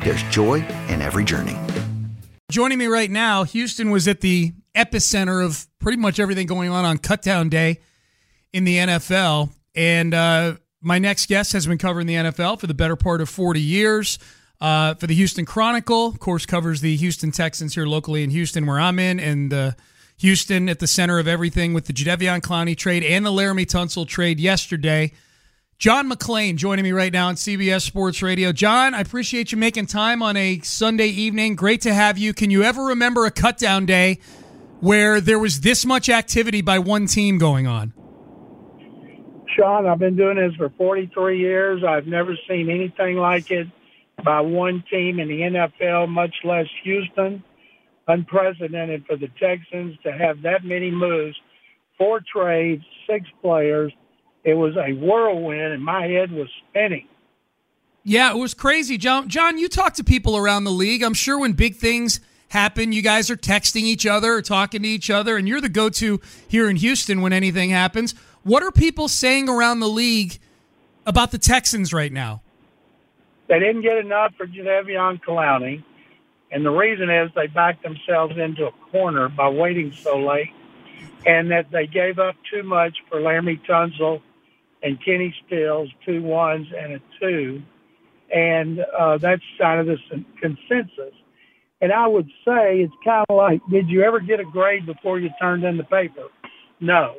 there's joy in every journey. Joining me right now, Houston was at the epicenter of pretty much everything going on on Cutdown Day in the NFL. And uh, my next guest has been covering the NFL for the better part of 40 years. Uh, for the Houston Chronicle, of course, covers the Houston Texans here locally in Houston, where I'm in, and uh, Houston at the center of everything with the Jadeveon Clowney trade and the Laremy Tunsil trade yesterday. John McClain joining me right now on CBS Sports Radio. John, I appreciate you making time on a Sunday evening. Great to have you. Can you ever remember a cutdown day where there was this much activity by one team going on? Sean, I've been doing this for 43 years. I've never seen anything like it by one team in the NFL, much less Houston. Unprecedented for the Texans to have that many moves, four trades, six players. It was a whirlwind, and my head was spinning. Yeah, it was crazy, John. John, you talk to people around the league. I'm sure when big things happen, you guys are texting each other or talking to each other, and you're the go-to here in Houston when anything happens. What are people saying around the league about the Texans right now? They didn't get enough for Jadeveon Clowney, and the reason is they backed themselves into a corner by waiting so late, and that they gave up too much for Laremy Tunsil and Kenny Stills, two ones and a two, and uh, that's kind of the consensus. And I would say it's kind of like, did you ever get a grade before you turned in the paper? No.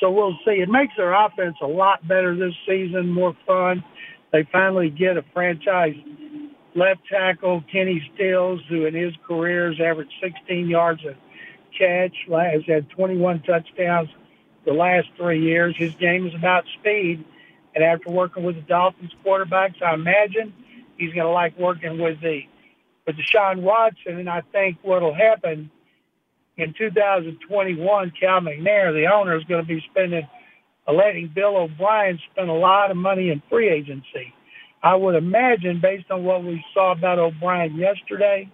So we'll see. It makes their offense a lot better this season, more fun. They finally get a franchise left tackle, Kenny Stills, who in his career has averaged 16 yards a catch, has had 21 touchdowns the last three years. His game is about speed. And after working with the Dolphins quarterbacks, I imagine he's going to like working with the with Deshaun Watson. And I think what will happen in 2021, Cal McNair, the owner, is going to be spending uh, – letting Bill O'Brien spend a lot of money in free agency. I would imagine, based on what we saw about O'Brien yesterday,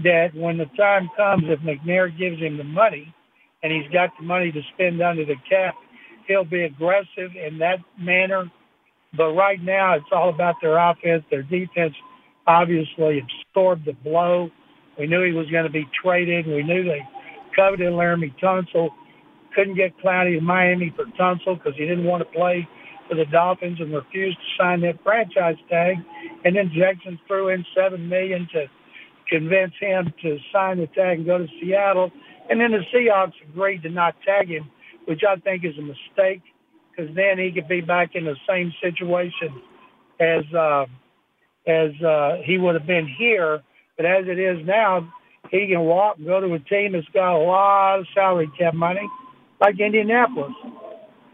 that when the time comes, if McNair gives him the money and he's got the money to spend under the cap, he'll be aggressive in that manner. But right now, it's all about their offense. Their defense obviously absorbed the blow. We knew he was going to be traded. We knew they coveted Laremy Tunsil couldn't get Clowney to Miami for Tunsil because he didn't want to play for the Dolphins and refused to sign that franchise tag. And then Jackson threw in seven million to convince him to sign the tag and go to Seattle. And then the Seahawks agreed to not tag him, which I think is a mistake because then he could be back in the same situation as uh, as uh, he would have been here. But as it is now, he can walk and go to a team that's got a lot of salary cap money like Indianapolis.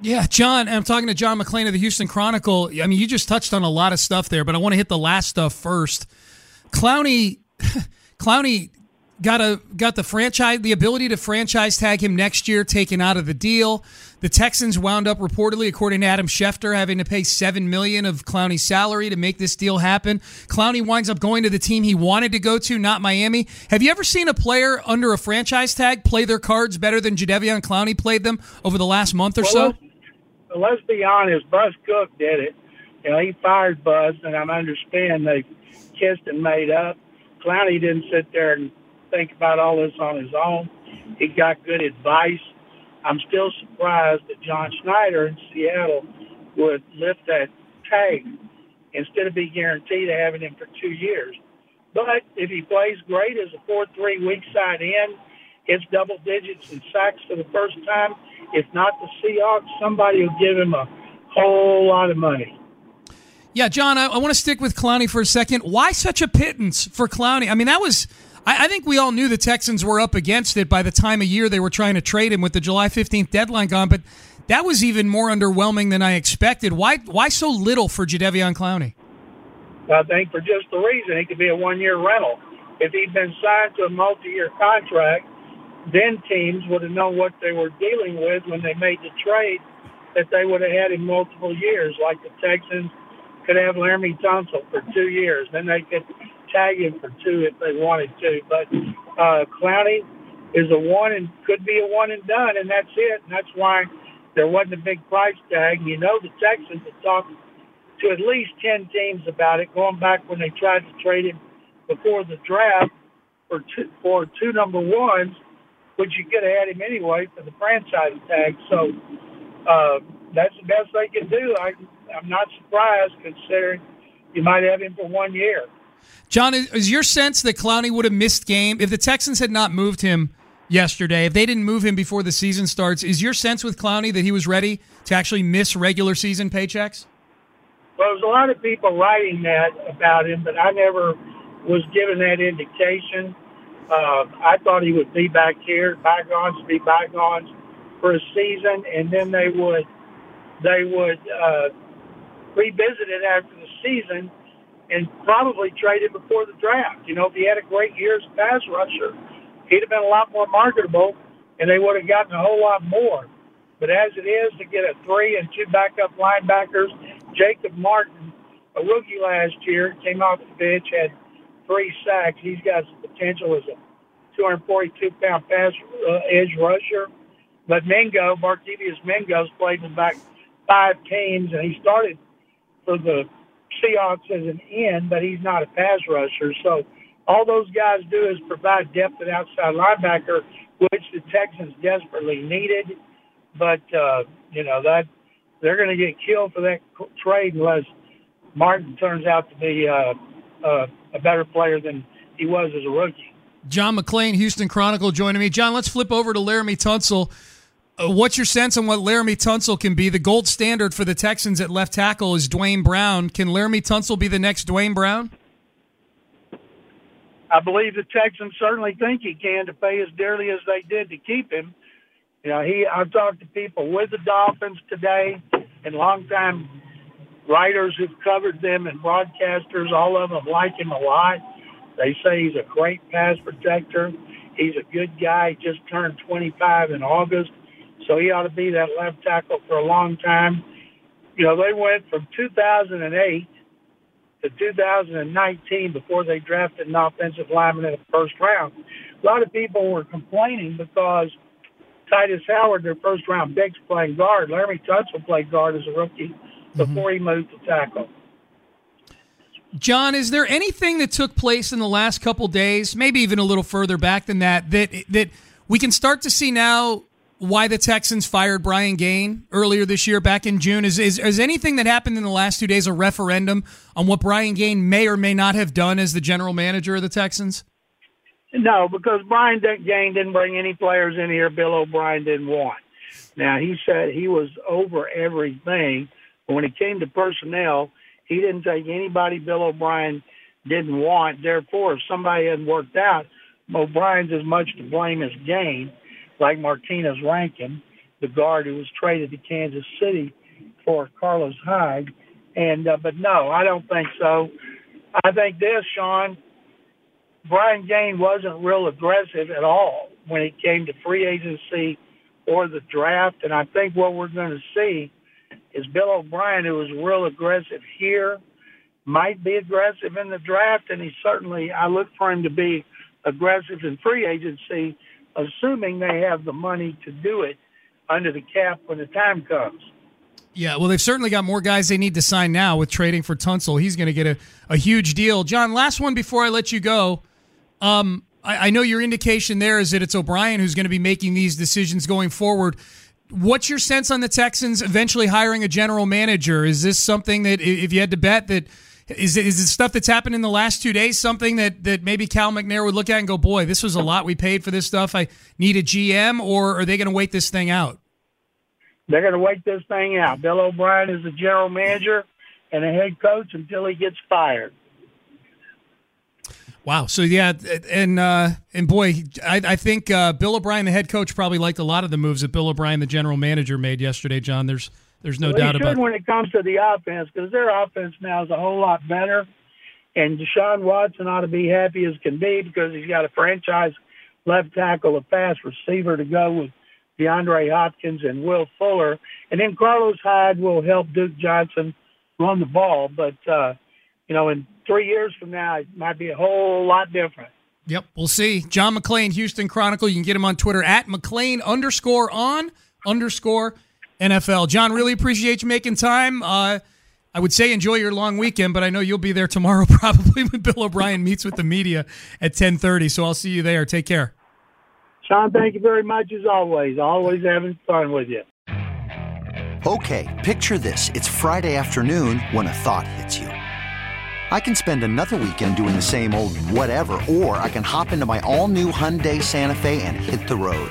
Yeah, John, I'm talking to John McClain of the Houston Chronicle. I mean, you just touched on a lot of stuff there, but I want to hit the last stuff first. Clowney, Clowney got a got the franchise the ability to franchise tag him next year taken out of the deal. The Texans wound up reportedly, according to Adam Schefter, having to pay seven million of Clowney's salary to make this deal happen. Clowney winds up going to the team he wanted to go to, not Miami. Have you ever seen a player under a franchise tag play their cards better than Jadeveon Clowney played them over the last month or well, so? Let's, let's be honest. Bus Cook did it. You know, he fired Bus, and I understand they kissed and made up. Clowney didn't sit there and think about all this on his own. He got good advice I'm still surprised that John Schneider in Seattle would lift that tag instead of being guaranteed to having him for two years. But if he plays great as a 4-3 weak side end hits double digits in sacks for the first time, if not the Seahawks, somebody will give him a whole lot of money. Yeah, John, I, I want to stick with Clowney for a second. Why such a pittance for Clowney? I mean, that was. I, I think we all knew the Texans were up against it by the time of year they were trying to trade him with the July 15th deadline gone, but that was even more underwhelming than I expected. Why why so little for Jadeveon Clowney? I think for just the reason he could be a one year rental. If he'd been signed to a multi year contract, then teams would have known what they were dealing with when they made the trade that they would have had him multiple years, like the Texans could have Laremy Tunsil for two years. Then they could tag him for two if they wanted to. But uh, Clowney is a one and could be a one and done, and that's it. And that's why there wasn't a big price tag. You know the Texans had talked to at least 10 teams about it, going back when they tried to trade him before the draft for two, for two number ones, which you could have had him anyway for the franchise tag. So uh, that's the best they can do. I, I'm not surprised considering you might have him for one year. John, is your sense that Clowney would have missed game if the Texans had not moved him yesterday? If they didn't move him before the season starts, is your sense with Clowney that he was ready to actually miss regular season paychecks? Well, there's a lot of people writing that about him, but I never was given that indication. Uh, I thought he would be back here, bygones be bygones for a season, and then they would they would uh, revisit it after the season and probably trade it before the draft. You know, if he had a great year as a pass rusher, he'd have been a lot more marketable, and they would have gotten a whole lot more. But as it is, to get a three and two backup linebackers, Jacob Martin, a rookie last year, came off the bench, had three sacks. He's got some potential as a 242-pound pass uh, edge rusher. But Mingo, Barkevious Mingo's played in back five teams, and he started for the Seahawks as an end, but he's not a pass rusher. So all those guys do is provide depth at outside linebacker, which the Texans desperately needed. But uh, you know that they're going to get killed for that trade unless Martin turns out to be uh, uh, a better player than he was as a rookie. John McClain, Houston Chronicle, joining me. John, let's flip over to Laremy Tunsil. Uh, what's your sense on what Laremy Tunsil can be? The gold standard for the Texans at left tackle is Duane Brown. Can Laremy Tunsil be the next Duane Brown? I believe the Texans certainly think he can to pay as dearly as they did to keep him. You know, he I've talked to people with the Dolphins today and longtime writers who've covered them and broadcasters. All of them like him a lot. They say he's a great pass protector. He's a good guy. He just turned 25 in August. So he ought to be that left tackle for a long time. You know, they went from 2008 to 2019 before they drafted an offensive lineman in the first round. A lot of people were complaining because Tytus Howard, their first round picks, playing guard. Laremy Tunsil played guard as a rookie before mm-hmm. he moved to tackle. John, is there anything that took place in the last couple days, maybe even a little further back than that, that that we can start to see now why the Texans fired Brian Gaine earlier this year, back in June? Is, is, is anything that happened in the last two days a referendum on what Brian Gaine may or may not have done as the general manager of the Texans? No, because Brian Gaine didn't bring any players in here Bill O'Brien didn't want. Now, he said he was over everything, but when it came to personnel, he didn't take anybody Bill O'Brien didn't want. Therefore, if somebody hadn't worked out, O'Brien's as much to blame as Gaine like Martinas Rankin, the guard who was traded to Kansas City for Carlos Hyde. And uh, but no, I don't think so. I think this, Sean, Brian Gaine wasn't real aggressive at all when it came to free agency or the draft. And I think what we're going to see is Bill O'Brien, who was real aggressive here, might be aggressive in the draft, and he certainly I look for him to be aggressive in free agency assuming they have the money to do it under the cap when the time comes. Yeah, well, they've certainly got more guys they need to sign now with trading for Tunsil. He's going to get a, a huge deal. John, last one before I let you go. Um, I, I know your indication there is that it's O'Brien who's going to be making these decisions going forward. What's your sense on the Texans eventually hiring a general manager? Is this something that, if you had to bet, that is it, is the stuff that's happened in the last two days something that that maybe Cal McNair would look at and go, boy, this was a lot we paid for this stuff. I need a GM, or are they going to wait this thing out? They're going to wait this thing out. Bill O'Brien is the general manager and a head coach until he gets fired. Wow. So yeah, and uh, and boy, I, I think uh, Bill O'Brien, the head coach, probably liked a lot of the moves that Bill O'Brien, the general manager, made yesterday. John, there's there's no well, doubt about. it. when it comes to the offense, because their offense now is a whole lot better, and Deshaun Watson ought to be happy as can be because he's got a franchise left tackle, a fast receiver to go with DeAndre Hopkins and Will Fuller, and then Carlos Hyde will help Duke Johnson run the ball. But uh, you know, in three years from now, it might be a whole lot different. Yep, we'll see. John McClain, Houston Chronicle. You can get him on Twitter at McClain underscore on underscore NFL. John, really appreciate you making time. Uh, I would say enjoy your long weekend, but I know you'll be there tomorrow probably when Bill O'Brien meets with the media at 1030. So I'll see you there. Take care. Sean, thank you very much as always. Always having fun with you. Okay, picture this. It's Friday afternoon when a thought hits you. I can spend another weekend doing the same old whatever, or I can hop into my all-new Hyundai Santa Fe and hit the road.